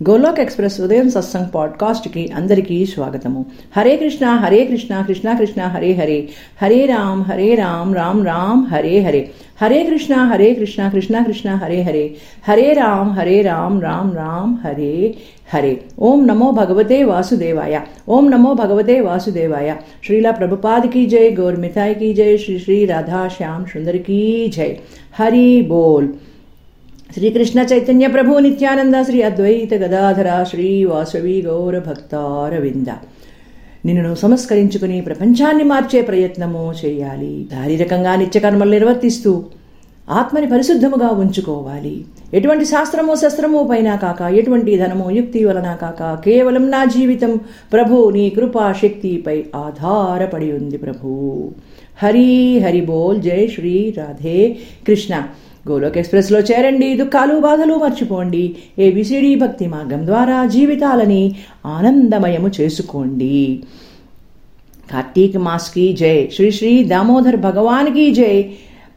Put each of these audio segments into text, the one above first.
Golok express ఉదయం సత్సంగ్ పాడ్కాస్ట్కి అందరికీ స్వాగతము హరే కృష్ణ హరే కృష్ణ కృష్ణ కృష్ణ హరే హరే హరే రామ్ హరే రామ్ రామ్ రామ్ హరే హరే హరే కృష్ణ హరే కృష్ణ కృష్ణ కృష్ణ హరే హరే హరే రామ్ హరే రామ్ రామ్ రామ్ హరే హరే ఓం నమో భగవతే వాసుదేవాయ ఓం నమో భగవతే వాసుదేవాయ శ్రీలా ప్రభుపాదికి జై గౌర్ మిథాయికి జై శ్రీ శ్రీ రాధా శ్యామ్ సుందరికి జై హరి బోల్ శ్రీకృష్ణ చైతన్య ప్రభు నిత్యానంద శ్రీ అద్వైత గదాధర శ్రీ వాసవి గౌర భక్తారవింద. నిన్ను సంస్కరించుకుని ప్రపంచాన్ని మార్చే ప్రయత్నము చేయాలి. శారీరకంగా నిత్యకర్మలు నిర్వర్తిస్తూ ఆత్మని పరిశుద్ధముగా ఉంచుకోవాలి. ఎటువంటి శాస్త్రము శస్త్రము పైన కాక ఎటువంటి ధనము యుక్తి వలన కాక కేవలం నా జీవితం ప్రభు నీ కృపా శక్తిపై ఆధారపడి ఉంది ప్రభు. హరి హరి బోల్ జై శ్రీ రాధే కృష్ణ. గోలోక్ ఎక్స్ప్రెస్లో చేరండి. దుఃఖాలు బాధలు మర్చిపోండి. ఏబిసిడి భక్తి మార్గం ద్వారా జీవితాలని ఆనందమయము చేసుకోండి. కార్తీక్ మాస్కి జై. శ్రీ శ్రీ దామోదర్ భగవాన్కి జై.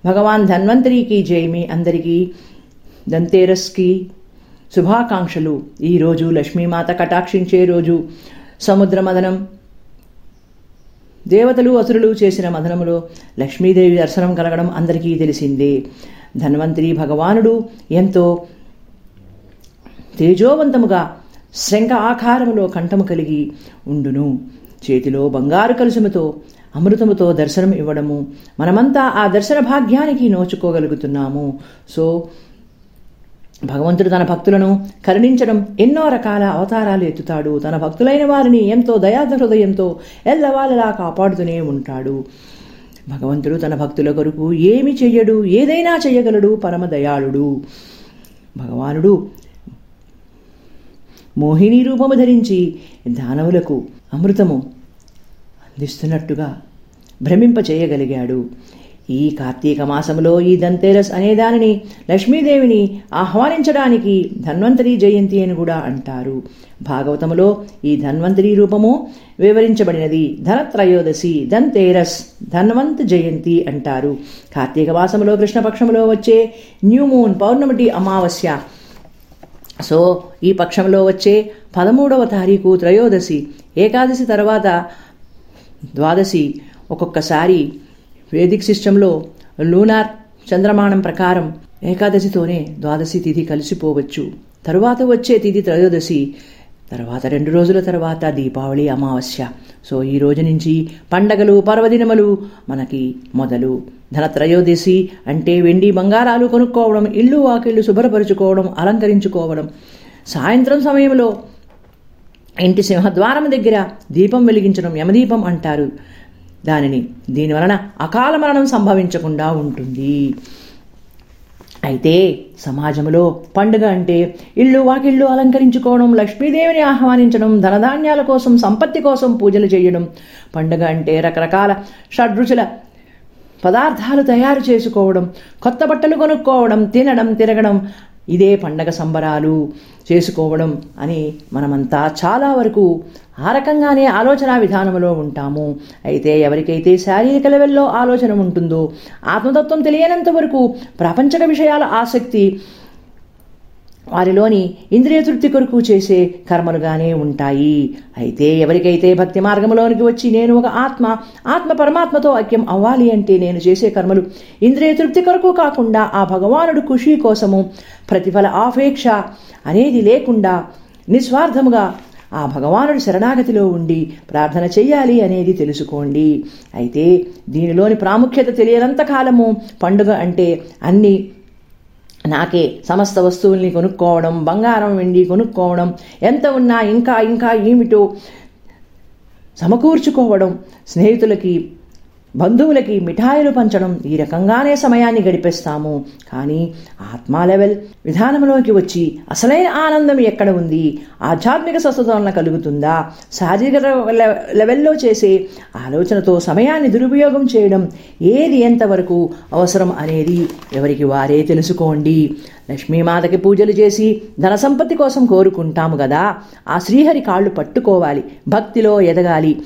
భగవాన్ ధన్వంతరికి జై. మీ అందరికీ దంతేరస్కి శుభాకాంక్షలు. ఈరోజు లక్ష్మీమాత కటాక్షించే రోజు. సముద్ర మదనం. దేవతలు అసురులు చేసిన మదనములో లక్ష్మీదేవి దర్శనం కలగడం అందరికీ తెలిసిందే. ధన్వంతరి భగవానుడు ఎంతో తేజోవంతముగా శంఖ ఆకారములో కంఠము కలిగి ఉండును. చేతిలో బంగారు కలుసుముతో అమృతముతో దర్శనం ఇవ్వడము మనమంతా ఆ దర్శన భాగ్యానికి నోచుకోగలుగుతున్నాము. సో భగవంతుడు తన భక్తులను కరుణించడం ఎన్నో రకాల అవతారాలు ఎత్తుతాడు. తన భక్తులైన వారిని ఎంతో దయాద హృదయంతో ఎల్లవాళ్ళలా కాపాడుతూనే ఉంటాడు. భగవంతుడు తన భక్తుల కొరకు ఏమి చెయ్యడు ఏదైనా చెయ్యగలడు పరమదయాళుడు భగవానుడు మోహిని రూపము ధరించి దానవులకు అమృతము అందిస్తున్నట్టుగా భ్రమింప చేయగలిగాడు ఈ కార్తీక మాసంలో ఈ ధన్తేరస్ అనే దానిని లక్ష్మీదేవిని ఆహ్వానించడానికి ధన్వంతరి జయంతి అని కూడా అంటారు. భాగవతములో ఈ ధన్వంతరి రూపము వివరించబడినది ధనత్రయోదశి ధన్తేరస్ ధన్వంత్ జయంతి అంటారు. కార్తీక మాసంలో కృష్ణపక్షంలో వచ్చే న్యూ మూన్ పౌర్ణమిటి అమావాస్య. సో ఈ పక్షంలో వచ్చే పదమూడవ తారీఖు త్రయోదశి. ఏకాదశి తర్వాత ద్వాదశి. ఒక్కొక్కసారి వేదిక్ సిస్టంలో లూనార్ చంద్రమానం ప్రకారం ఏకాదశితోనే ద్వాదశి తిథి కలిసిపోవచ్చు. తరువాత వచ్చే తిథి త్రయోదశి తర్వాత రెండు రోజుల తర్వాత దీపావళి అమావాస్య. సో ఈ రోజు నుంచి పండగలు పర్వదినములు మనకి మొదలు. ధనత్రయోదశి అంటే వెండి బంగారాలు కొనుక్కోవడం ఇల్లు వాకిళ్ళు శుభ్రపరుచుకోవడం అలంకరించుకోవడం. సాయంత్రం సమయంలో ఇంటి సింహద్వారం దగ్గర దీపం వెలిగించడం యమదీపం అంటారు. దానిని దీనివలన అకాల మరణం సంభవించకుండా ఉంటుంది. అయితే సమాజంలో పండుగ అంటే ఇల్లు వాకిళ్ళు అలంకరించుకోవడం లక్ష్మీదేవిని ఆహ్వానించడం ధనధాన్యాల కోసం సంపత్తి కోసం పూజలు చేయడం పండుగ అంటే రకరకాల షడ్రుచుల పదార్థాలు తయారు చేసుకోవడం కొత్త బట్టలు కొనుక్కోవడం తినడం తిరగడం ఇదే పండగ సంబరాలు చేసుకోవడం అని మనమంతా చాలా వరకు ఆ రకంగానే ఆలోచన విధానంలో ఉంటాము. అయితే ఎవరికైతే శారీరక లెవెల్లో ఆలోచన ఉంటుందో ఆత్మతత్వం తెలియనంత వరకు ప్రాపంచక విషయాల ఆసక్తి వారిలోని ఇంద్రియ తృప్తి కొరకు చేసే కర్మలుగానే ఉంటాయి. అయితే ఎవరికైతే భక్తి మార్గంలోనికి వచ్చి నేను ఒక ఆత్మ ఆత్మ పరమాత్మతో ఐక్యం అవ్వాలి అంటే నేను చేసే కర్మలు ఇంద్రియ తృప్తి కొరకు కాకుండా ఆ భగవానుడు ఖుషి కోసము ప్రతిఫల ఆపేక్ష అనేది లేకుండా నిస్వార్థముగా ఆ భగవానుడి శరణాగతిలో ఉండి ప్రార్థన చెయ్యాలి అనేది తెలుసుకోండి. అయితే దీనిలోని ప్రాముఖ్యత తెలియనంత కాలము పండుగ అంటే అన్ని నాకే సమస్త వస్తువుల్ని కొనుక్కోవడం బంగారం వెండి కొనుక్కోవడం ఎంత ఉన్నా ఇంకా ఇంకా ఏమిటో సమకూర్చుకోవడం స్నేహితులకి బంధువులకి మిఠాయిలు పంచడం ఈ రకంగానే సమయాన్ని గడిపేస్తాము. కానీ ఆత్మా లెవెల్ విధానంలోకి వచ్చి అసలైన ఆనందం ఎక్కడ ఉంది? ఆధ్యాత్మిక స్వస్థతలన కలుగుతుందా? శారీరక లె- లెవెల్లో చేసే ఆలోచనతో సమయాన్ని దురుపయోగం చేయడం ఏది ఎంతవరకు అవసరం అనేది ఎవరికి వారే తెలుసుకోండి. లక్ష్మీమాతకి పూజలు చేసి ధన సంపత్తి కోసం కోరుకుంటాము కదా ఆ శ్రీహరి కాళ్ళు పట్టుకోవాలి భక్తిలో ఎదగాలి.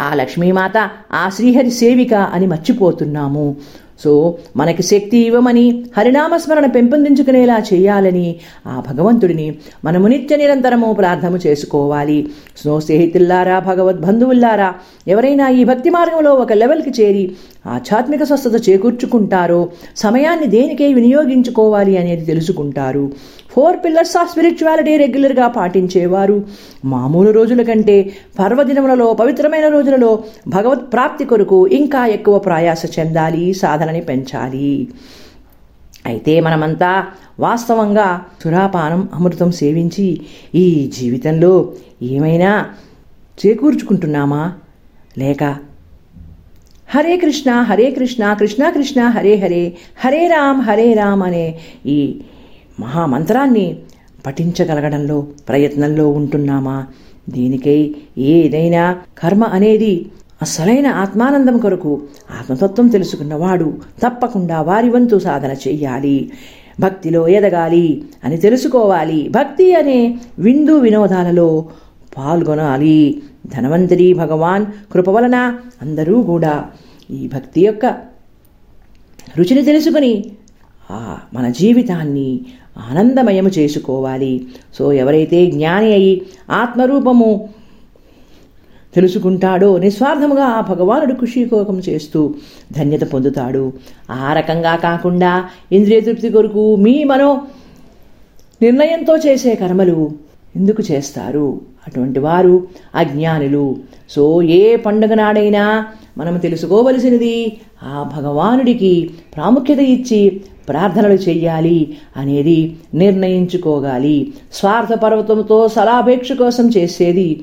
ఆ లక్ష్మీమాత ఆ శ్రీహరి సేవిక అని మర్చిపోతున్నాము. సో మనకి శక్తి ఇవ్వమని హరినామస్మరణ పెంపొందించుకునేలా చేయాలని ఆ భగవంతుడిని మనము నిత్య నిరంతరము ప్రార్థన చేసుకోవాలి. స్నో స్నేహితుల్లారా భగవద్ బంధువుల్లారా ఎవరైనా ఈ భక్తి మార్గంలో ఒక లెవెల్కి చేరి ఆధ్యాత్మిక స్వస్థత చేకూర్చుకుంటారో సమయాన్ని దేనికే వినియోగించుకోవాలి అనేది తెలుసుకుంటారు. ఫోర్ పిల్లర్స్ ఆఫ్ స్పిరిచువాలిటీ రెగ్యులర్గా పాటించేవారు. మామూలు రోజుల కంటే పర్వదినములలో పవిత్రమైన రోజులలో భగవత్ ప్రాప్తి కొరకు ఇంకా ఎక్కువ ప్రయాస చెందాలి సాధనని పెంచాలి. అయితే మనమంతా వాస్తవంగా సురాపానం అమృతం సేవించి ఈ జీవితంలో ఏమైనా చేకూర్చుకుంటున్నామా? లేక హరే కృష్ణ హరే కృష్ణ కృష్ణ కృష్ణ హరే హరే హరే రామ్ హరే రామ్ అనే ఈ మహామంత్రాన్ని పఠించగలగడంలో ప్రయత్నంలో ఉంటున్నామా? దీనికై ఏదైనా కర్మ అనేది అసలైన ఆత్మానందం కొరకు ఆత్మతత్వం తెలుసుకున్నవాడు తప్పకుండా వారి వంతు సాధన చెయ్యాలి. భక్తిలో ఎదగాలి అని తెలుసుకోవాలి. భక్తి అనే విందు వినోదాలలో పాల్గొనాలి. ధనవంతరి భగవాన్ కృప వలన అందరూ కూడా ఈ భక్తి యొక్క రుచిని తెలుసుకుని ఆ మన జీవితాన్ని ఆనందమయము చేసుకోవాలి. సో ఎవరైతే జ్ఞాని అయి ఆత్మరూపము తెలుసుకుంటాడో నిస్వార్థముగా ఆ భగవానుడు కృషికోకం చేస్తూ ధన్యత పొందుతాడు. ఆ రకంగా కాకుండా ఇంద్రియ తృప్తి కొరకు మీ మనో నిర్ణయంతో చేసే కర్మలు ఎందుకు చేస్తారు? అటువంటి వారు అజ్ఞానులు. సో ఏ పండుగ నాడైనా మనం తెలుసుకోవలసినది ఆ భగవానుడికి ప్రాముఖ్యత ఇచ్చి ప్రార్థనలు చెయ్యాలి అనేది నిర్ణయించుకోగాలి. స్వార్థ పర్వతంతో సలాపేక్ష కోసం చేసేది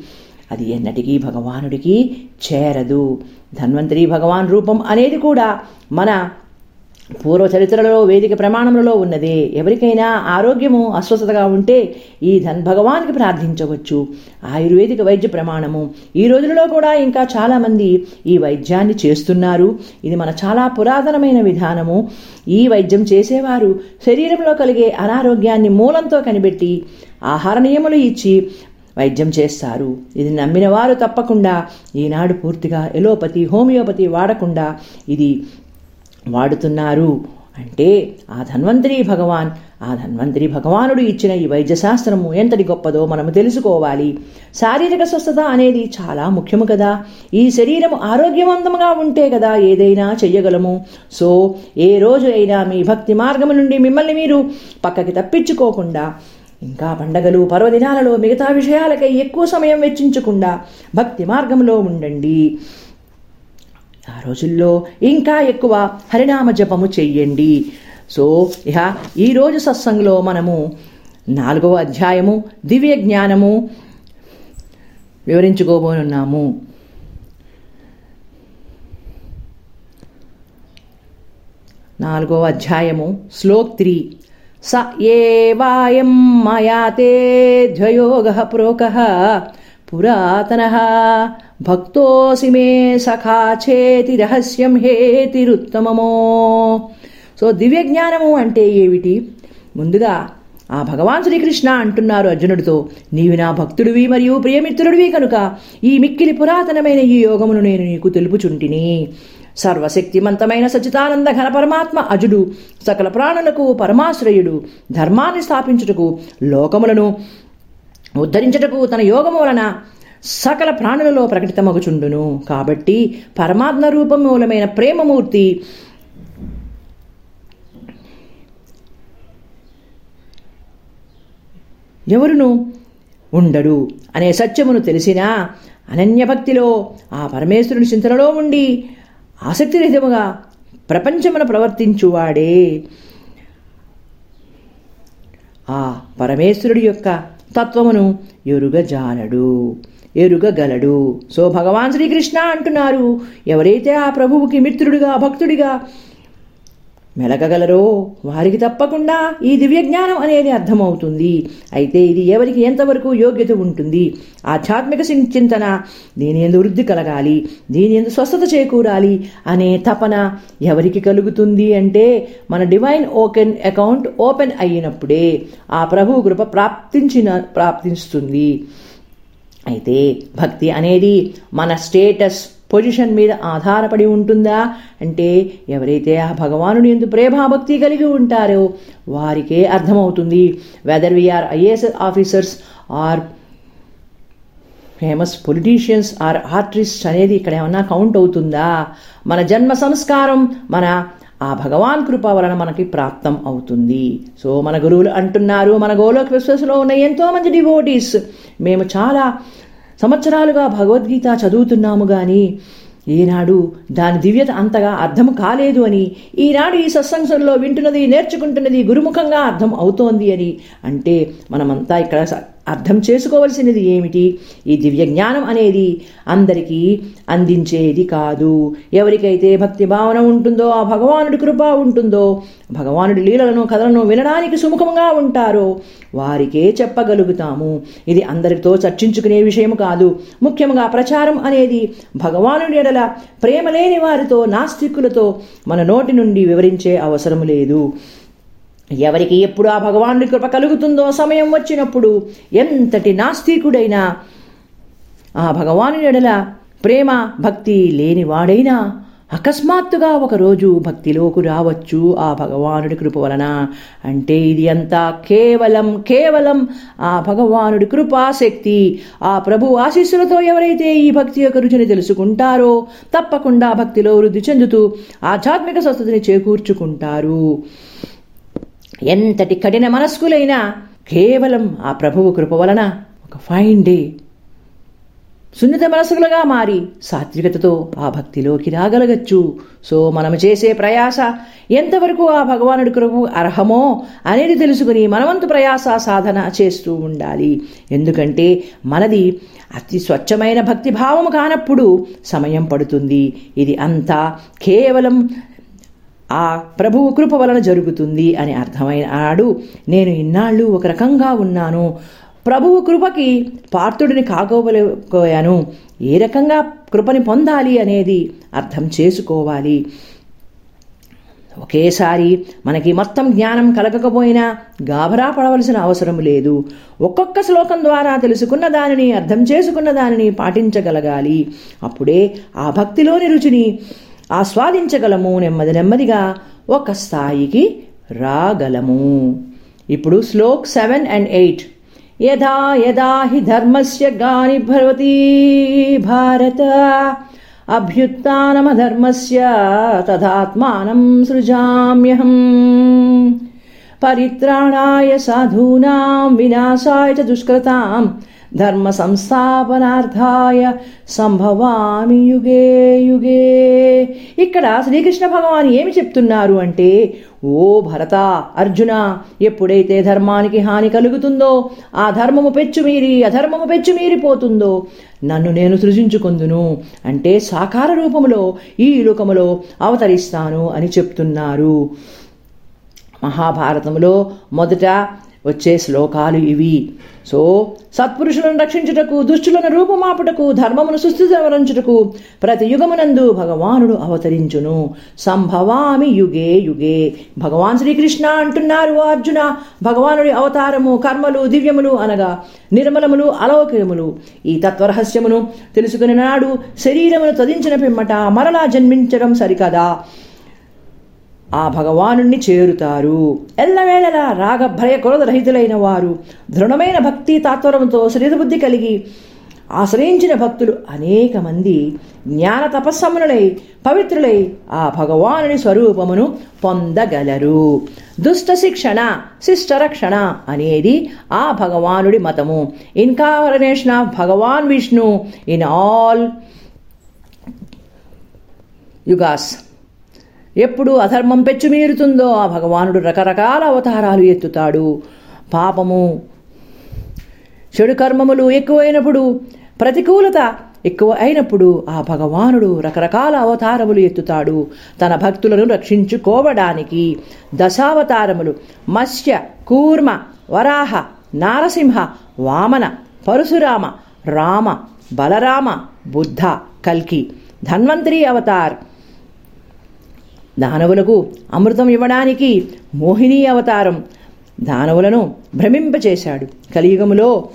అది ఎన్నటికీ భగవానుడికి చేరదు. ధన్వంతరి భగవాన్ రూపం అనేది కూడా మన పూర్వ చరిత్రలో వేదిక ప్రమాణములలో ఉన్నదే. ఎవరికైనా ఆరోగ్యము అస్వస్థతగా ఉంటే ఈ ధన్ భగవాన్కి ప్రార్థించవచ్చు. ఆయుర్వేదిక వైద్య ప్రమాణము. ఈ రోజులలో కూడా ఇంకా చాలామంది ఈ వైద్యాన్ని చేస్తున్నారు. ఇది మన చాలా పురాతనమైన విధానము. ఈ వైద్యం చేసేవారు శరీరంలో కలిగే అనారోగ్యాన్ని మూలంతో కనిపెట్టి ఆహార నియములు ఇచ్చి వైద్యం చేస్తారు. ఇది నమ్మిన వారు తప్పకుండా ఈనాడు పూర్తిగా ఎలోపతి హోమియోపతి వాడకుండా ఇది వాడుతున్నారు. అంటే ఆ ధన్వంతరి భగవాన్ ఆ ధన్వంతరి భగవానుడు ఇచ్చిన ఈ వైద్యశాస్త్రము ఎంతటి గొప్పదో మనము తెలుసుకోవాలి. శారీరక స్వస్థత అనేది చాలా ముఖ్యము కదా. ఈ శరీరము ఆరోగ్యవంతంగా ఉంటే కదా ఏదైనా చెయ్యగలము. సో ఏ రోజు అయినా మీ భక్తి మార్గము నుండి మిమ్మల్ని మీరు పక్కకి తప్పించుకోకుండా ఇంకా పండగలు పర్వదినాలలో మిగతా విషయాలకై ఎక్కువ సమయం వెచ్చించకుండా భక్తి మార్గంలో ఉండండి. ఆ రోజుల్లో ఇంకా ఎక్కువ హరినామ జపము చెయ్యండి. సో ఇహ ఈరోజు సత్సంగంలో మనము నాలుగవ అధ్యాయము దివ్య జ్ఞానము వివరించుకోబోనున్నాము నాలుగవ అధ్యాయము శ్లోక్ త్రీ. స ఏవాయం మయా తే ద్వయోగ ప్రోక పురాతన భక్తోసి మే సఖా చేతి రహస్యం హేతిరుత్తమమో సో దివ్య జ్ఞానము అంటే ఏమిటి? ముందుగా ఆ భగవాన్ శ్రీకృష్ణ అంటున్నారు అర్జునుడితో నీవి నా భక్తుడివి మరియు ప్రియమిత్రుడివి కనుక ఈ మిక్కిలి పురాతనమైన ఈ యోగమును నేను నీకు తెలుపుచుంటిని. సర్వశక్తిమంతమైన సచితానంద ఘన పరమాత్మ అజుడు సకల ప్రాణులకు పరమాశ్రయుడు ధర్మాన్ని స్థాపించుటకు లోకములను ఉద్ధరించుటకు తన యోగము వలన సకల ప్రాణులలో ప్రకటితమగుచుండును. కాబట్టి పరమాత్మ రూపం మూలమైన ప్రేమమూర్తి ఎవరును? ఉండడు. అనే సత్యమును తెలిసినా అనన్యభక్తిలో ఆ పరమేశ్వరుని చింతనలో ఉండి ఆసక్తిరహితముగా ప్రపంచమున ప్రవర్తించువాడే ఆ పరమేశ్వరుడి యొక్క తత్వమును ఎరుగజాలడు. ఎరుగగలడు. సో భగవాన్ శ్రీకృష్ణ అంటున్నారు ఎవరైతే ఆ ప్రభువుకి మిత్రుడిగా భక్తుడిగా మెలకగలరో వారికి తప్పకుండా ఈ దివ్యజ్ఞానం అనేది అర్థమవుతుంది. అయితే ఇది ఎవరికి ఎంతవరకు యోగ్యత ఉంటుంది? ఆధ్యాత్మిక చింతన దీని ఎందు వృద్ధి కలగాలి దీని ఎందు స్వస్థత చేకూరాలి అనే తపన ఎవరికి కలుగుతుంది అంటే మన డివైన్ ఓపెన్ అకౌంట్ ఓపెన్ అయినప్పుడే ఆ ప్రభు కృప ప్రాప్తించిన ప్రాప్తిస్తుంది. అయితే భక్తి అనేది మన స్టేటస్ పొజిషన్ మీద ఆధారపడి ఉంటుందా? అంటే ఎవరైతే ఆ భగవానుని ఎందు ప్రేమాభక్తి కలిగి ఉంటారో వారికే అర్థమవుతుంది. Whether we are IAS officers or famous politicians or artist అనేది ఇక్కడ ఏమన్నా కౌంట్ అవుతుందా? మన జన్మ సంస్కారం మన ఆ భగవాన్ కృప వలన మనకి ప్రాప్తం అవుతుంది. సో మన గురువులు అంటున్నారు మన గోలోక్ విశ్వాసలో ఉన్న ఎంతోమంది డివోటీస్ మేము చాలా సంవత్సరాలుగా భగవద్గీత చదువుతున్నాము కానీ ఈనాడు దాని దివ్యత అంతగా అర్థం కాలేదు అని ఈనాడు ఈ సత్సంగంలో వింటున్నది నేర్చుకుంటున్నది గురుముఖంగా అర్థం అవుతోంది అని అంటే మనమంతా ఇక్కడ స- అర్థం చేసుకోవలసినది ఏమిటి? ఈ దివ్య జ్ఞానం అనేది అందరికీ అందించేది కాదు. ఎవరికైతే భక్తి భావన ఉంటుందో ఆ భగవానుడి కృప ఉంటుందో భగవానుడి లీలలను కథలను వినడానికి సుముఖంగా ఉంటారో వారికే చెప్పగలుగుతాము. ఇది అందరితో చర్చించుకునే విషయం కాదు. ముఖ్యంగా ప్రచారం అనేది భగవానుడి ఎడల ప్రేమ లేని వారితో నాస్తికులతో మన నోటి నుండి వివరించే అవసరం లేదు. ఎవరికి ఎప్పుడు ఆ భగవానుడి కృప కలుగుతుందో సమయం వచ్చినప్పుడు ఎంతటి నాస్తికుడైనా ఆ భగవాను ఎడల ప్రేమ భక్తి లేనివాడైనా అకస్మాత్తుగా ఒకరోజు భక్తిలోకి రావచ్చు ఆ భగవానుడి కృప వలన. అంటే ఇది అంతా కేవలం కేవలం ఆ భగవానుడి కృపాశక్తి. ఆ ప్రభు ఆశీస్సులతో ఎవరైతే ఈ భక్తి యొక్క రుచిని తెలుసుకుంటారో తప్పకుండా భక్తిలో వృద్ధి చెందుతూ ఆధ్యాత్మిక స్వస్థతని చేకూర్చుకుంటారు. ఎంతటి కఠిన మనస్కులైనా కేవలం ఆ ప్రభువు కృప వలన ఒక ఫైన్ డే. సున్నిత మనసులుగా మారి సాత్వికతతో ఆ భక్తిలోకి రాగలగచ్చు. సో మనం చేసే ప్రయాస ఎంతవరకు ఆ భగవానుడి కొరకు అర్హమో అనేది తెలుసుకుని మనవంతు ప్రయాస సాధన చేస్తూ ఉండాలి. ఎందుకంటే మనది అతి స్వచ్ఛమైన భక్తి భావము కానప్పుడు సమయం పడుతుంది. ఇది అంతా కేవలం ఆ ప్రభువు కృప వలన జరుగుతుంది అని అర్థమైన ఆడు నేను ఇన్నాళ్ళు ఒక రకంగా ఉన్నాను. ప్రభువు కృపకి పార్థుడిని కాకోలేకపోయాను ఏ రకంగా కృపని పొందాలి అనేది అర్థం చేసుకోవాలి. ఒకేసారి మనకి మొత్తం జ్ఞానం కలగకపోయినా గాభరా పడవలసిన అవసరం లేదు. ఒక్కొక్క శ్లోకం ద్వారా తెలుసుకున్న దానిని అర్థం చేసుకున్న దానిని పాటించగలగాలి. అప్పుడే ఆ భక్తిలోని రుచిని ఆస్వాదించగలము నెమ్మది నెమ్మదిగా ఒక స్థాయికి రాగలము. ఇప్పుడు శ్లోక్ సెవెన్ అండ్ ఎయిట్. యదా యదా హి ధర్మస్య గాని భవతి భారత. అభ్యుత్నమధర్మస్య తదాత్మానం సృజామ్యహం. పరిత్రాణాయ సాధూనాం వినాశాయ చ దుష్కృతాం ధర్మ సంస్థాపనార్థాయ సంభవామి యుగే యుగే ఇక్కడ శ్రీకృష్ణ భగవాన్ ఏమి చెప్తున్నారు అంటే ఓ భరత అర్జున ఎప్పుడైతే ధర్మానికి హాని కలుగుతుందో ఆ ధర్మము పెచ్చుమీరి అధర్మము పెచ్చుమీరిపోతుందో నన్ను నేను సృజించుకుందును. అంటే సాకార రూపములో ఈ లోకములో అవతరిస్తాను అని చెప్తున్నారు. మహాభారతంలో మొదట వచ్చే శ్లోకాలు ఇవి. సో సత్పురుషులను రక్షించుటకు దుష్టులను రూపుమాపుటకు ధర్మమును సుస్థితవరించుటకు ప్రతి యుగమునందు భగవానుడు అవతరించును. సంభవామి యుగే యుగే. భగవాన్ శ్రీకృష్ణ అంటున్నారు అర్జున భగవానుడి అవతారము కర్మలు దివ్యములు అనగా నిర్మలములు అలౌకికములు. ఈ తత్వరహస్యమును తెలుసుకుని నాడు శరీరమును తదించిన పిమ్మట మరలా జన్మించడం సరికదా. ఆ భగవానుణ్ణి చేరుతారు. ఎల్లవేళలా రాగ భయ క్రోధరహితులైన వారు దృఢమైన భక్తి తాత్వరంతో శరీరబుద్ధి కలిగి ఆశ్రయించిన భక్తులు అనేక మంది జ్ఞాన తపస్సమునులై పవిత్రులై ఆ భగవానుని స్వరూపమును పొందగలరు. దుష్ట శిక్షణ శిష్టరక్షణ అనేది ఆ భగవానుడి మతము. Incarnation of Bhagwan Vishnu in all yugas. ఎప్పుడు అధర్మం పెచ్చుమీరుతుందో ఆ భగవానుడు రకరకాల అవతారాలు ఎత్తుతాడు. పాపము చెడు కర్మములు ఎక్కువైనప్పుడు ప్రతికూలత ఎక్కువ అయినప్పుడు ఆ భగవానుడు రకరకాల అవతారములు ఎత్తుతాడు. తన భక్తులను రక్షించుకోవడానికి దశావతారములు మత్స్య కూర్మ వరాహ నారసింహ వామన పరశురామ రామ బలరామ బుద్ధ కల్కి ధన్వంతరి అవతార్ దానవులకు అమృతం ఇవ్వడానికి మోహిని అవతారం. దానవులను భ్రమింపచేశాడు. కలియుగములో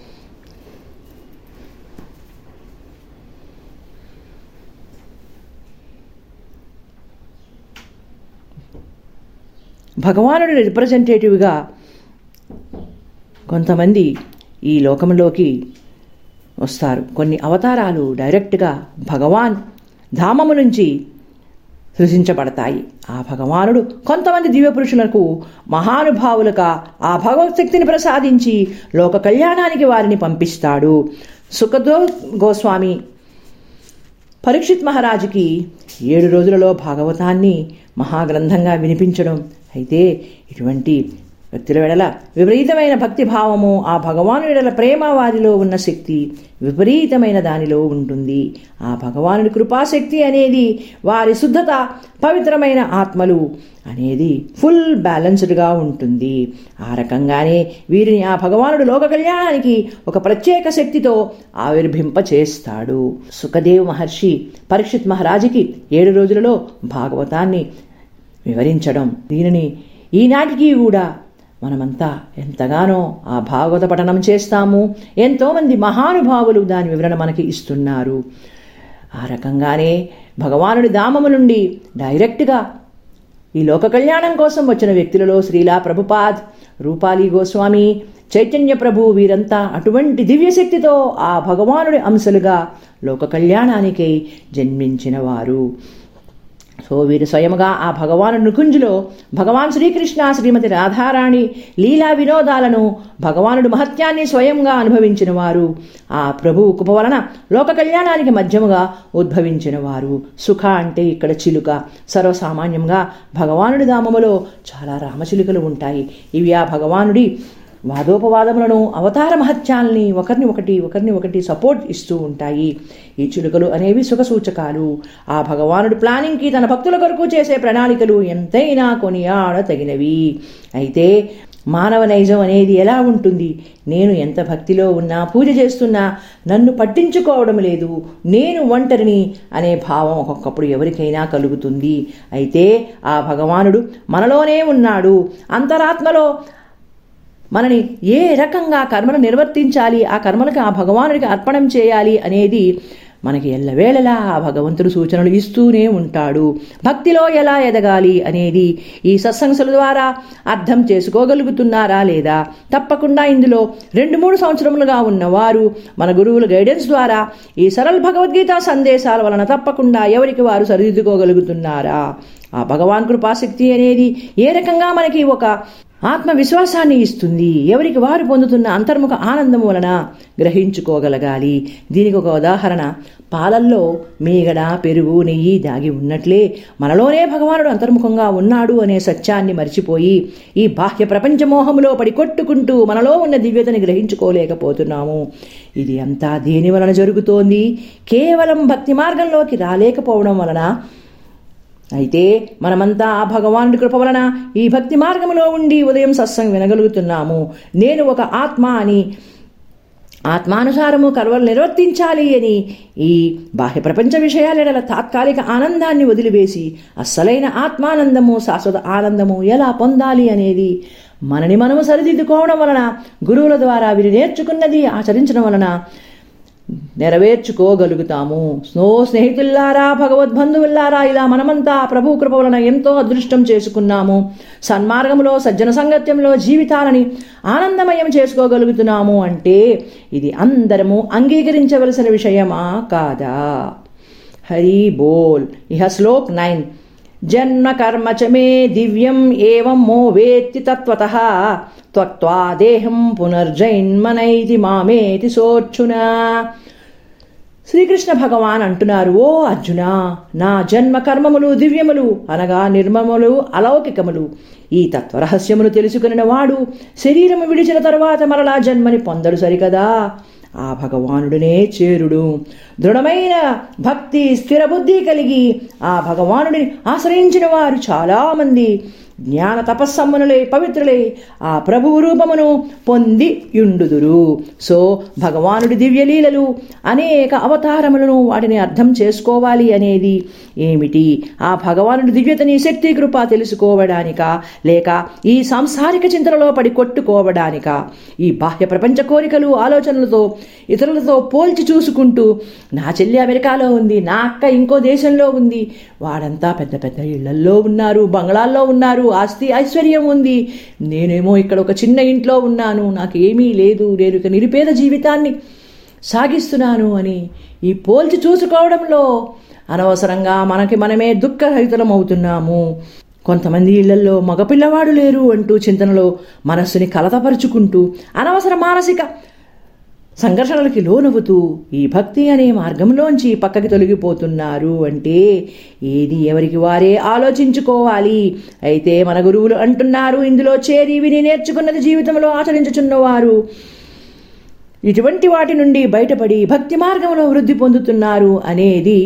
భగవానుడు రిప్రజెంటేటివ్గా కొంతమంది ఈ లోకంలోకి వస్తారు. కొన్ని అవతారాలు డైరెక్ట్గా భగవాన్ ధామము నుంచి సృజించబడతాయి. ఆ భగవానుడు కొంతమంది దివ్య పురుషులకు మహానుభావులుగా ఆ భగవత్శక్తిని ప్రసాదించి లోక కళ్యాణానికి వారిని పంపిస్తాడు. సుఖదో గోస్వామి పరీక్షిత్ మహారాజుకి ఏడు రోజులలో భాగవతాన్ని మహాగ్రంథంగా వినిపించడం. అయితే ఇటువంటి వ్యక్తుల వెడల విపరీతమైన భక్తి భావము ఆ భగవాను ఎడల ప్రేమ వారిలో ఉన్న శక్తి విపరీతమైన దానిలో ఉంటుంది. ఆ భగవానుడి కృపాశక్తి అనేది వారి శుద్ధత పవిత్రమైన ఆత్మలు అనేది ఫుల్ బ్యాలెన్స్డ్గా ఉంటుంది. ఆ రకంగానే వీరిని ఆ భగవానుడు లోక కళ్యాణానికి ఒక ప్రత్యేక శక్తితో ఆవిర్భింప చేస్తాడు. సుఖదేవ్ మహర్షి పరీక్షిత్ మహారాజుకి ఏడు రోజులలో భాగవతాన్ని వివరించడం దీనిని ఈనాటికి కూడా మనమంతా ఎంతగానో ఆ భాగవత పఠనం చేస్తాము. ఎంతోమంది మహానుభావులు దాని వివరణ మనకి ఇస్తున్నారు. ఆ రకంగానే భగవానుడి ధామము నుండి డైరెక్ట్గా ఈ లోక కళ్యాణం కోసం వచ్చిన వ్యక్తులలో శ్రీలా ప్రభుపాద్ రూపాలి గోస్వామి చైతన్య ప్రభు వీరంతా అటువంటి దివ్యశక్తితో ఆ భగవానుడి అంశలుగా లోక కళ్యాణానికై జన్మించినవారు. సో వీరు స్వయముగా ఆ భగవాను నికుంజులో భగవాన్ శ్రీకృష్ణ శ్రీమతి రాధారాణి లీలా వినోదాలను భగవానుడు మహత్యాన్ని స్వయంగా అనుభవించిన వారు ఆ ప్రభు కృప వలన లోక కళ్యాణానికి మధ్యముగా ఉద్భవించిన వారు సుఖ అంటే ఇక్కడ చిలుక. సర్వసామాన్యంగా భగవానుడి ధామములో చాలా రామచిలుకలు ఉంటాయి. ఇవి ఆ భగవానుడి వాదోపవాదములను అవతార మహత్యాల్ని ఒకరిని ఒకటి ఒకరిని ఒకటి సపోర్ట్ ఇస్తూ ఉంటాయి. ఈ చిలుకలు అనేవి సుఖ సూచకాలు ఆ భగవానుడి ప్లానింగ్కి తన భక్తుల కొరకు చేసే ప్రణాళికలు ఎంతైనా కొనియాడ తగినవి అయితే మానవ నైజం అనేది ఎలా ఉంటుంది? నేను ఎంత భక్తిలో ఉన్నా పూజ చేస్తున్నా నన్ను పట్టించుకోవడం లేదు నేను ఒంటరిని అనే భావం ఒక్కొక్కప్పుడు ఎవరికైనా కలుగుతుంది. అయితే ఆ భగవానుడు మనలోనే ఉన్నాడు. అంతరాత్మలో మనని ఏ రకంగా కర్మను నిర్వర్తించాలి ఆ కర్మలకు ఆ భగవానుడికి అర్పణం చేయాలి అనేది మనకి ఎల్లవేళలా ఆ భగవంతుడు సూచనలు ఇస్తూనే ఉంటాడు. భక్తిలో ఎలా ఎదగాలి అనేది ఈ సత్సంగసుల ద్వారా అర్థం చేసుకోగలుగుతున్నారా లేదా? తప్పకుండా ఇందులో రెండు మూడు సంవత్సరములుగా ఉన్నవారు మన గురువుల గైడెన్స్ ద్వారా ఈ సరళ భగవద్గీత సందేశాల వలన తప్పకుండా ఎవరికి వారు సరిదిద్దుకోగలుగుతున్నారా? ఆ భగవాన్ కృపాశక్తి అనేది ఏ రకంగా మనకి ఒక ఆత్మవిశ్వాసాన్ని ఇస్తుంది. ఎవరికి వారు పొందుతున్న అంతర్ముఖ ఆనందం వలన గ్రహించుకోగలగాలి. దీనికి ఒక ఉదాహరణ. పాలల్లో మీగడ పెరుగు నెయ్యి దాగి ఉన్నట్లే మనలోనే భగవానుడు అంతర్ముఖంగా ఉన్నాడు అనే సత్యాన్ని మర్చిపోయి ఈ బాహ్య ప్రపంచ మోహములో పడి కొట్టుకుంటూ మనలో ఉన్న దివ్యతని గ్రహించుకోలేకపోతున్నాము. ఇది అంతా దేని వలన జరుగుతోంది? కేవలం భక్తి మార్గంలోకి రాలేకపోవడం వలన అయితే మనమంతా ఆ భగవానుడి కృప వలన ఈ భక్తి మార్గంలో ఉండి ఉదయం సత్సంగం వినగలుగుతున్నాము. నేను ఒక ఆత్మ అని ఆత్మానుసారము కర్వలు నిర్వర్తించాలి అని ఈ బాహ్య ప్రపంచ విషయాల తాత్కాలిక ఆనందాన్ని వదిలివేసి అస్సలైన ఆత్మానందము శాశ్వత ఆనందము ఎలా పొందాలి అనేది మనని మనము సరిదిద్దుకోవడం వలన గురువుల ద్వారా వీరు నేర్చుకున్నది ఆచరించడం వలన నెరవేర్చుకోగలుగుతాము. స్నో స్నేహితుల్లారా భగవద్బంధువుల్లారా ఇలా మనమంతా ప్రభు కృప వలన ఎంతో అదృష్టం చేసుకున్నాము. సన్మార్గంలో సజ్జన సంగత్యంలో జీవితాలని ఆనందమయం చేసుకోగలుగుతున్నాము అంటే ఇది అందరము అంగీకరించవలసిన విషయమా కాదా? హరి బోల్. ఇహ శ్లోక్ నైన్. జన్మ కర్మ చ మే దివ్యం ఏవం మో వేత్తి తత్వత. త్వక్వా దేహం పునర్జైన్మనైతి మామేతి సోర్చున శ్రీకృష్ణ భగవాన్ అంటున్నారు ఓ అర్జున నా జన్మ కర్మములు దివ్యములు అనగా నిర్మములు అలౌకికములు. ఈ తత్వరహస్యమును తెలుసుకుని వాడు శరీరము విడిచిన తరువాత మరలా జన్మని పొందడు సరికదా. ఆ భగవానుడినే చేరుడు. దృఢమైన భక్తి స్థిర బుద్ధి కలిగి ఆ భగవానుడిని ఆశ్రయించిన వారు చాలామంది. జ్ఞాన తపస్సమ్మనులై పవిత్రులై ఆ ప్రభువు రూపమును పొంది యుండుదురు సో భగవానుడి దివ్యలీలలు అనేక అవతారములను వాటిని అర్థం చేసుకోవాలి అనేది ఏమిటి? ఆ భగవానుడి దివ్యతని శక్తి కృప తెలుసుకోవడానిక? లేక ఈ సాంసారిక చింతనలో పడి కొట్టుకోవడానిక? ఈ బాహ్య ప్రపంచ కోరికలు ఆలోచనలతో ఇతరులతో పోల్చి చూసుకుంటూ నా చెల్లి అమెరికాలో ఉంది నా అక్క ఇంకో దేశంలో ఉంది వాడంతా పెద్ద పెద్ద ఇళ్ళల్లో ఉన్నారు బంగ్లాల్లో ఉన్నారు ఆస్తి ఐశ్వర్యం ఉంది. నేనేమో ఇక్కడ ఒక చిన్న ఇంట్లో ఉన్నాను. నాకు ఏమీ లేదు. నేను ఇక నిరుపేద జీవితాన్ని సాగిస్తున్నాను అని ఈ పోల్చి చూసుకోవడంలో అనవసరంగా మనకి మనమే దుఃఖరహితులం అవుతున్నాము కొంతమంది ఇళ్ళలో మగపిల్లవాడు లేరు అంటూ చింతనలో మనస్సుని కలతపరుచుకుంటూ అనవసర మానసిక సంఘర్షణలకి లోనవుతూ ఈ భక్తి అనే మార్గంలోంచి పక్కకి తొలగిపోతున్నారు అంటే ఏది ఎవరికి వారే ఆలోచించుకోవాలి. అయితే మన గురువులు అంటున్నారు ఇందులో చేరి విని నేర్చుకున్నది జీవితంలో ఆచరించుచున్నవారు. ఇటువంటి వాటి నుండి బయటపడి భక్తి మార్గంలో వృద్ధి పొందుతున్నారు అనేది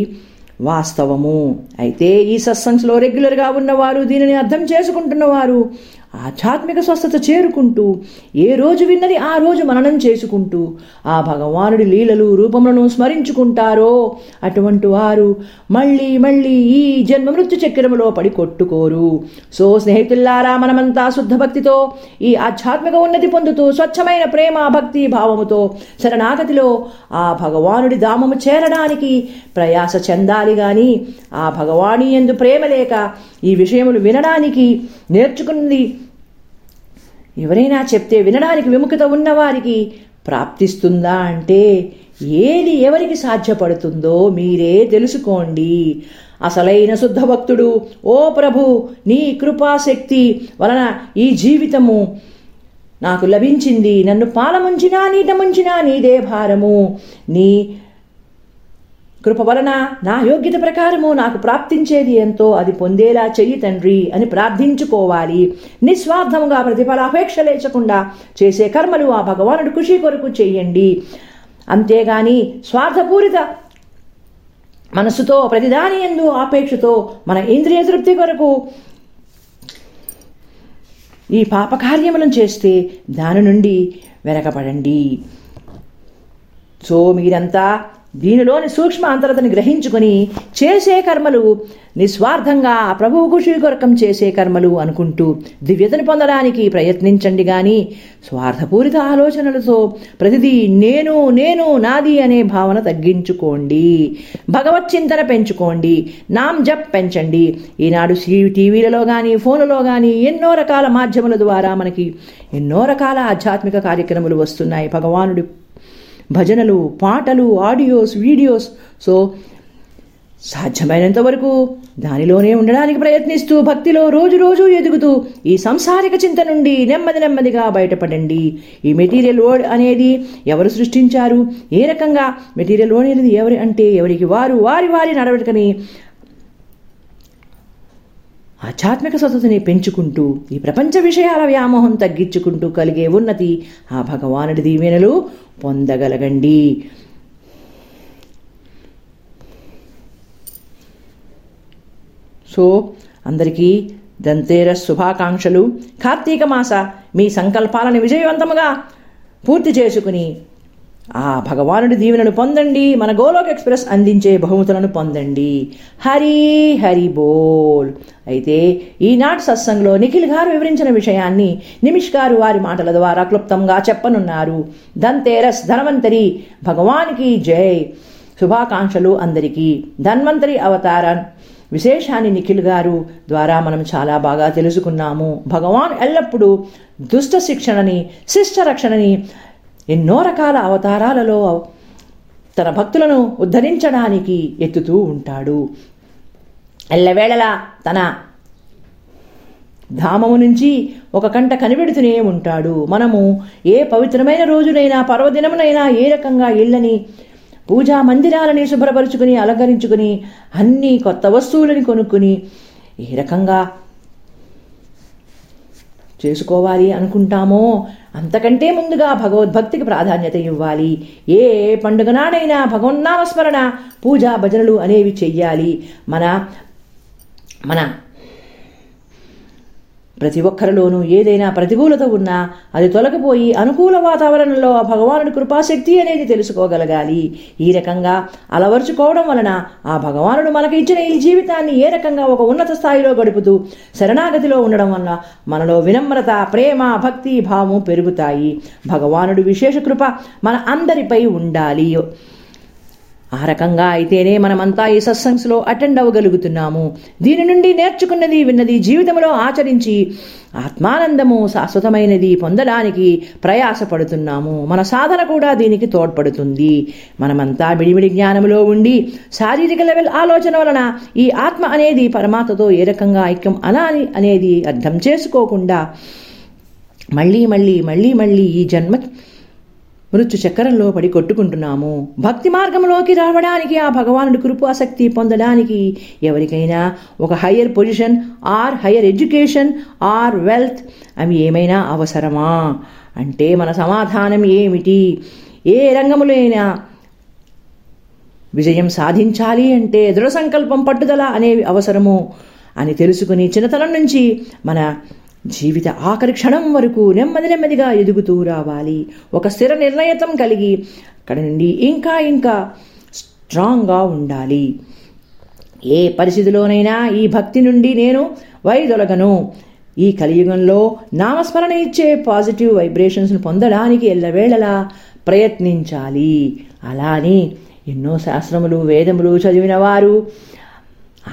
వాస్తవము. అయితే ఈ సత్సంగ్స్లో రెగ్యులర్గా ఉన్నవారు దీనిని అర్థం చేసుకుంటున్నవారు. ఆధ్యాత్మిక స్వస్థత చేరుకుంటూ ఏ రోజు విన్నది ఆ రోజు మననం చేసుకుంటూ ఆ భగవానుడి లీలలు రూపములను స్మరించుకుంటారో అటువంటి వారు మళ్ళీ మళ్ళీ ఈ జన్మ మృత్యు చక్రములో పడి కొట్టుకోరు. సో స్నేహితుల్లారా మనమంతా శుద్ధ భక్తితో ఈ ఆధ్యాత్మిక ఉన్నతి పొందుతూ స్వచ్ఛమైన ప్రేమ భక్తి భావముతో శరణాగతిలో ఆ భగవానుడి ధామము చేరడానికి ప్రయాస చెందాలి గాని ఆ భగవాని ఎందు ప్రేమ లేక ఈ విషయములు వినడానికి నేర్చుకున్నది. ఎవరైనా చెప్తే వినడానికి విముఖత ఉన్నవారికి ప్రాప్తిస్తుందా అంటే ఏది ఎవరికి సాధ్యపడుతుందో మీరే తెలుసుకోండి. అసలైన శుద్ధ భక్తుడు ఓ ప్రభు నీ కృపాశక్తి వలన ఈ జీవితము నాకు లభించింది. నన్ను పాలముంచినా నీట ముంచినా నీదే భారము. నీ కృప వలన నా యోగ్యత ప్రకారము నాకు ప్రాప్తించేది ఎంతో అది పొందేలా చెయ్యి తండ్రి అని ప్రార్థించుకోవాలి. నిస్వార్థముగా ప్రతిఫలాపేక్ష లేచకుండా చేసే కర్మలు ఆ భగవానుడు ఖుషి కొరకు చెయ్యండి అంతేగాని స్వార్థపూరిత మనసుతో ప్రతిదాని ఎందు ఆపేక్షతో మన ఇంద్రియ తృప్తి కొరకు ఈ పాపకార్యములను చేస్తే దాని నుండి వెనకపడండి సో మీరంతా దీనిలోని సూక్ష్మ అంతరతని గ్రహించుకొని చేసే కర్మలు నిస్వార్థంగా ప్రభువుకు శ్రీకొరకం కొరకం చేసే కర్మలు అనుకుంటూ దివ్యతను పొందడానికి ప్రయత్నించండి గాని స్వార్థపూరిత ఆలోచనలతో ప్రతిదీ నేను నేను నాది అనే భావన తగ్గించుకోండి. భగవత్ చింతన పెంచుకోండి. నామ్ జప్ పెంచండి. ఈనాడు సీ టీవీలలో కానీ ఫోన్లలో కానీ ఎన్నో రకాల మాధ్యముల ద్వారా మనకి ఎన్నో రకాల ఆధ్యాత్మిక కార్యక్రమాలు వస్తున్నాయి. భగవానుడి భజనలు పాటలు ఆడియోస్ వీడియోస్. సో సాధ్యమైనంత వరకు దానిలోనే ఉండడానికి ప్రయత్నిస్తూ భక్తిలో రోజు రోజు ఎదుగుతూ ఈ సంసారిక చింత నుండి నెమ్మది నెమ్మదిగా బయటపడండి. ఈ మెటీరియల్ ఓడ్ అనేది ఎవరు సృష్టించారు? ఏ రకంగా మెటీరియల్ ఓడ్ అనేది ఎవరి అంటే ఎవరికి వారు వారి వారి నడవడికని ఆధ్యాత్మిక సతతిని పెంచుకుంటూ ఈ ప్రపంచ విషయాల వ్యామోహం తగ్గించుకుంటూ కలిగే ఉన్నతి ఆ భగవానుడి దీవెనలు పొందగలగండి. సో అందరికీ దంతేరస్ శుభాకాంక్షలు. కార్తీక మాస మీ సంకల్పాలను విజయవంతముగా పూర్తి చేసుకుని ఆ భగవానుడి దీవెనను పొందండి. మన గోలోక్ ఎక్స్ప్రెస్ అందించే బహుమతులను పొందండి. హరి హరి బోల్. అయితే ఈనాటి సత్సంగంలో నిఖిల్ గారు వివరించిన విషయాన్ని నిమిష్ గారు వారి మాటల ద్వారా క్లుప్తంగా చెప్పనున్నారు. ధన్తేరస్ ధనవంతరి భగవానికి జై. శుభాకాంక్షలు అందరికీ. ధన్వంతరి అవతారన్. విశేషాన్ని నిఖిల్ గారు ద్వారా మనం చాలా బాగా తెలుసుకున్నాము. భగవాన్ ఎల్లప్పుడూ దుష్ట శిక్షణని శిష్ట రక్షణని ఎన్నో రకాల అవతారాలలో తన భక్తులను ఉద్ధరించడానికి ఎత్తుతూ ఉంటాడు. ఎల్లవేళలా తన ధామము నుంచి ఒక కంట కనిపెడుతూనే ఉంటాడు. మనము ఏ పవిత్రమైన రోజునైనా పర్వదినమునైనా ఏ రకంగా ఇళ్ళని పూజా మందిరాలని శుభ్రపరుచుకుని అలంకరించుకుని అన్ని కొత్త వస్తువులని కొనుక్కుని ఏ రకంగా చేసుకోవాలి అనుకుంటామో? అంతకంటే ముందుగా భగవద్భక్తికి ప్రాధాన్యత ఇవ్వాలి. ఏ పండుగ నాడైనా భగవన్నామస్మరణ పూజా భజనలు అనేవి చెయ్యాలి. మన మన ప్రతి ఒక్కరిలోనూ ఏదైనా ప్రతికూలత ఉన్నా అది తొలగిపోయి అనుకూల వాతావరణంలో ఆ భగవానుడి కృపాశక్తి అనేది తెలుసుకోగలగాలి. ఈ రకంగా అలవరుచుకోవడం వలన ఆ భగవానుడు మనకు ఇచ్చిన ఈ జీవితాన్ని ఏ రకంగా ఒక ఉన్నత స్థాయిలో గడుపుతూ శరణాగతిలో ఉండడం వలన మనలో వినమ్రత ప్రేమ భక్తి భావం పెరుగుతాయి. భగవానుడి విశేష కృప మన అందరిపై ఉండాలి. ఆ రకంగా అయితేనే మనమంతా ఈ సత్సంగ్స్లో అటెండ్ అవ్వగలుగుతున్నాము దీని నుండి నేర్చుకున్నది విన్నది జీవితంలో ఆచరించి ఆత్మానందము శాశ్వతమైనది పొందడానికి ప్రయాసపడుతున్నాము. మన సాధన కూడా దీనికి తోడ్పడుతుంది. మనమంతా మిడిమిడి జ్ఞానంలో ఉండి శారీరక లెవెల్ ఆలోచన వలన ఈ ఆత్మ అనేది పరమాత్మతో ఏ రకంగా ఐక్యం అనాలి అనేది అర్థం చేసుకోకుండా మళ్ళీ మళ్ళీ మళ్ళీ మళ్ళీ ఈ జన్మ మృత్యు చక్రంలో పడి కొట్టుకుంటున్నాము. భక్తి మార్గంలోకి రావడానికి ఆ భగవానుడి కృపాశక్తి పొందడానికి ఎవరికైనా ఒక higher position or higher education or wealth అవి ఏమైనా అవసరమా? అంటే మన సమాధానం ఏమిటి? ఏ రంగములైనా అయినా విజయం సాధించాలి అంటే దృఢ సంకల్పం పట్టుదల అనేవి అవసరము అని తెలుసుకుని చిన్నతనం నుంచి మన జీవిత ఆఖరి క్షణం వరకు నెమ్మది నెమ్మదిగా ఎదుగుతూ రావాలి. ఒక స్థిర నిర్ణయతం కలిగి అక్కడ నుండి ఇంకా ఇంకా స్ట్రాంగ్గా ఉండాలి. ఏ పరిస్థితిలోనైనా ఈ భక్తి నుండి నేను వైదొలగను. ఈ కలియుగంలో నామస్మరణ ఇచ్చే పాజిటివ్ వైబ్రేషన్స్ను పొందడానికి ఎల్లవేళలా ప్రయత్నించాలి. అలానే ఎన్నో శాస్త్రములు వేదములు చదివిన వారు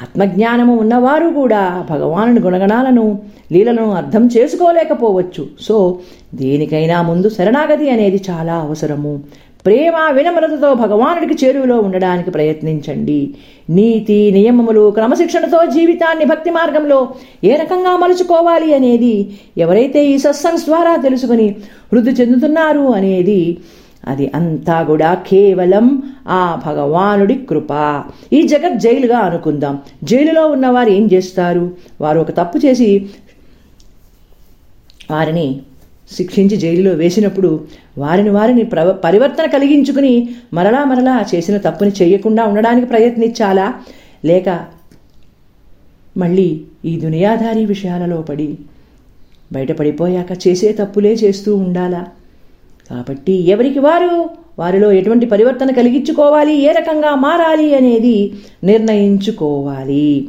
ఆత్మజ్ఞానము ఉన్నవారు కూడా భగవానుని గుణగణాలను లీలను అర్థం చేసుకోలేకపోవచ్చు. సో దేనికైనా ముందు శరణాగతి అనేది చాలా అవసరము. ప్రేమ వినమ్రతతో భగవానుడికి చేరువలో ఉండడానికి ప్రయత్నించండి. నీతి నియమములు క్రమశిక్షణతో జీవితాన్ని భక్తి మార్గంలో ఏ రకంగా మలుచుకోవాలి అనేది ఎవరైతే ఈ సత్సంగ్స్ ద్వారా తెలుసుకుని వృద్ధి చెందుతున్నారు అనేది అది అంతా కూడా కేవలం ఆ భగవానుడి కృప. ఈ జగత్ జైలుగా అనుకుందాం. జైలులో ఉన్నవారు ఏం చేస్తారు? వారు ఒక తప్పు చేసి వారిని శిక్షించి జైలులో వేసినప్పుడు వారిని వారిని ప్రవ పరివర్తన కలిగించుకుని మరలా మరలా చేసిన తప్పుని చేయకుండా ఉండడానికి ప్రయత్నించాలా? లేక మళ్ళీ ఈ దునియాదారీ విషయాలలో పడి బయటపడిపోయాక చేసే తప్పులే చేస్తూ ఉండాలా? కాబట్టి ఎవరికి వారు? వారిలో ఎటువంటి పరివర్తన కలిగించుకోవాలి? ఏ రకంగా మారాలి అనేది నిర్ణయించుకోవాలి.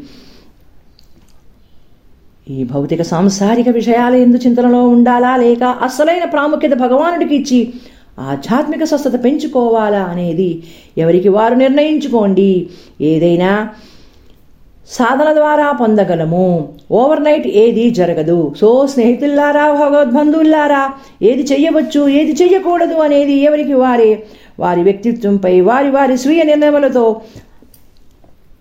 ఈ భౌతిక సాంసారిక విషయాల ఎందు చింతనలో ఉండాలా? లేక అసలైన ప్రాముఖ్యత భగవానుడికి ఇచ్చి ఆధ్యాత్మిక స్వస్థత పెంచుకోవాలా అనేది ఎవరికి వారు నిర్ణయించుకోండి? ఏదైనా సాధన ద్వారా పొందగలము. ఓవర్ నైట్ ఏది జరగదు. సో స్నేహితుల్లారా భగవద్బంధువుల్లారా ఏది చెయ్యవచ్చు ఏది చెయ్యకూడదు అనేది ఎవరికి వారే. వారి వ్యక్తిత్వంపై వారి వారి స్వీయ నిర్ణయములతో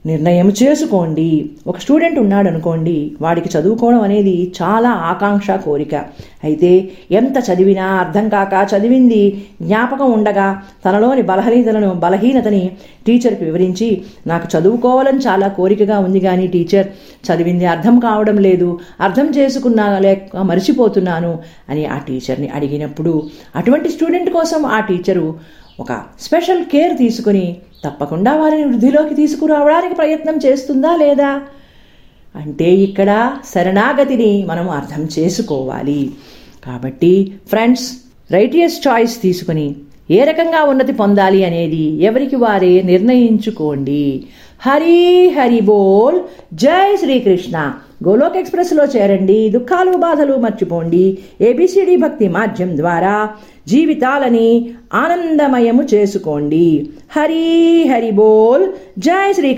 నిర్ణయం చేసుకోండి. ఒక స్టూడెంట్ ఉన్నాడు అనుకోండి వాడికి చదువుకోవడం అనేది చాలా ఆకాంక్ష కోరిక. అయితే ఎంత చదివినా అర్థం కాక చదివింది జ్ఞాపకం ఉండగా తనలోని బలహీనతలను బలహీనతని టీచర్కి వివరించి నాకు చదువుకోవాలని చాలా కోరికగా ఉంది కానీ టీచర్ చదివింది అర్థం కావడం లేదు అర్థం చేసుకున్నా లేక మర్చిపోతున్నాను అని ఆ టీచర్ని అడిగినప్పుడు అటువంటి స్టూడెంట్ కోసం ఆ టీచరు ఒక స్పెషల్ కేర్ తీసుకుని తప్పకుండా వారిని వృద్ధిలోకి తీసుకురావడానికి ప్రయత్నం చేస్తుందా లేదా? అంటే ఇక్కడ శరణాగతిని మనం అర్థం చేసుకోవాలి. కాబట్టి ఫ్రెండ్స్ రైటియస్ చాయిస్ తీసుకుని ఏ రకంగా ఉన్నతి పొందాలి అనేది ఎవరికి వారే నిర్ణయించుకోండి. హరి హరి బోల్ జై శ్రీకృష్ణ. గోలోక్ ఎక్స్ప్రెస్లో చేరండి దుఃఖాలు బాధలు మర్చిపోండి. ఏబిసిడి భక్తి మాధ్యం ద్వారా జీవితాలని ఆనందమయము చేసుకోండి. హరి హరి బోల్. జై శ్రీ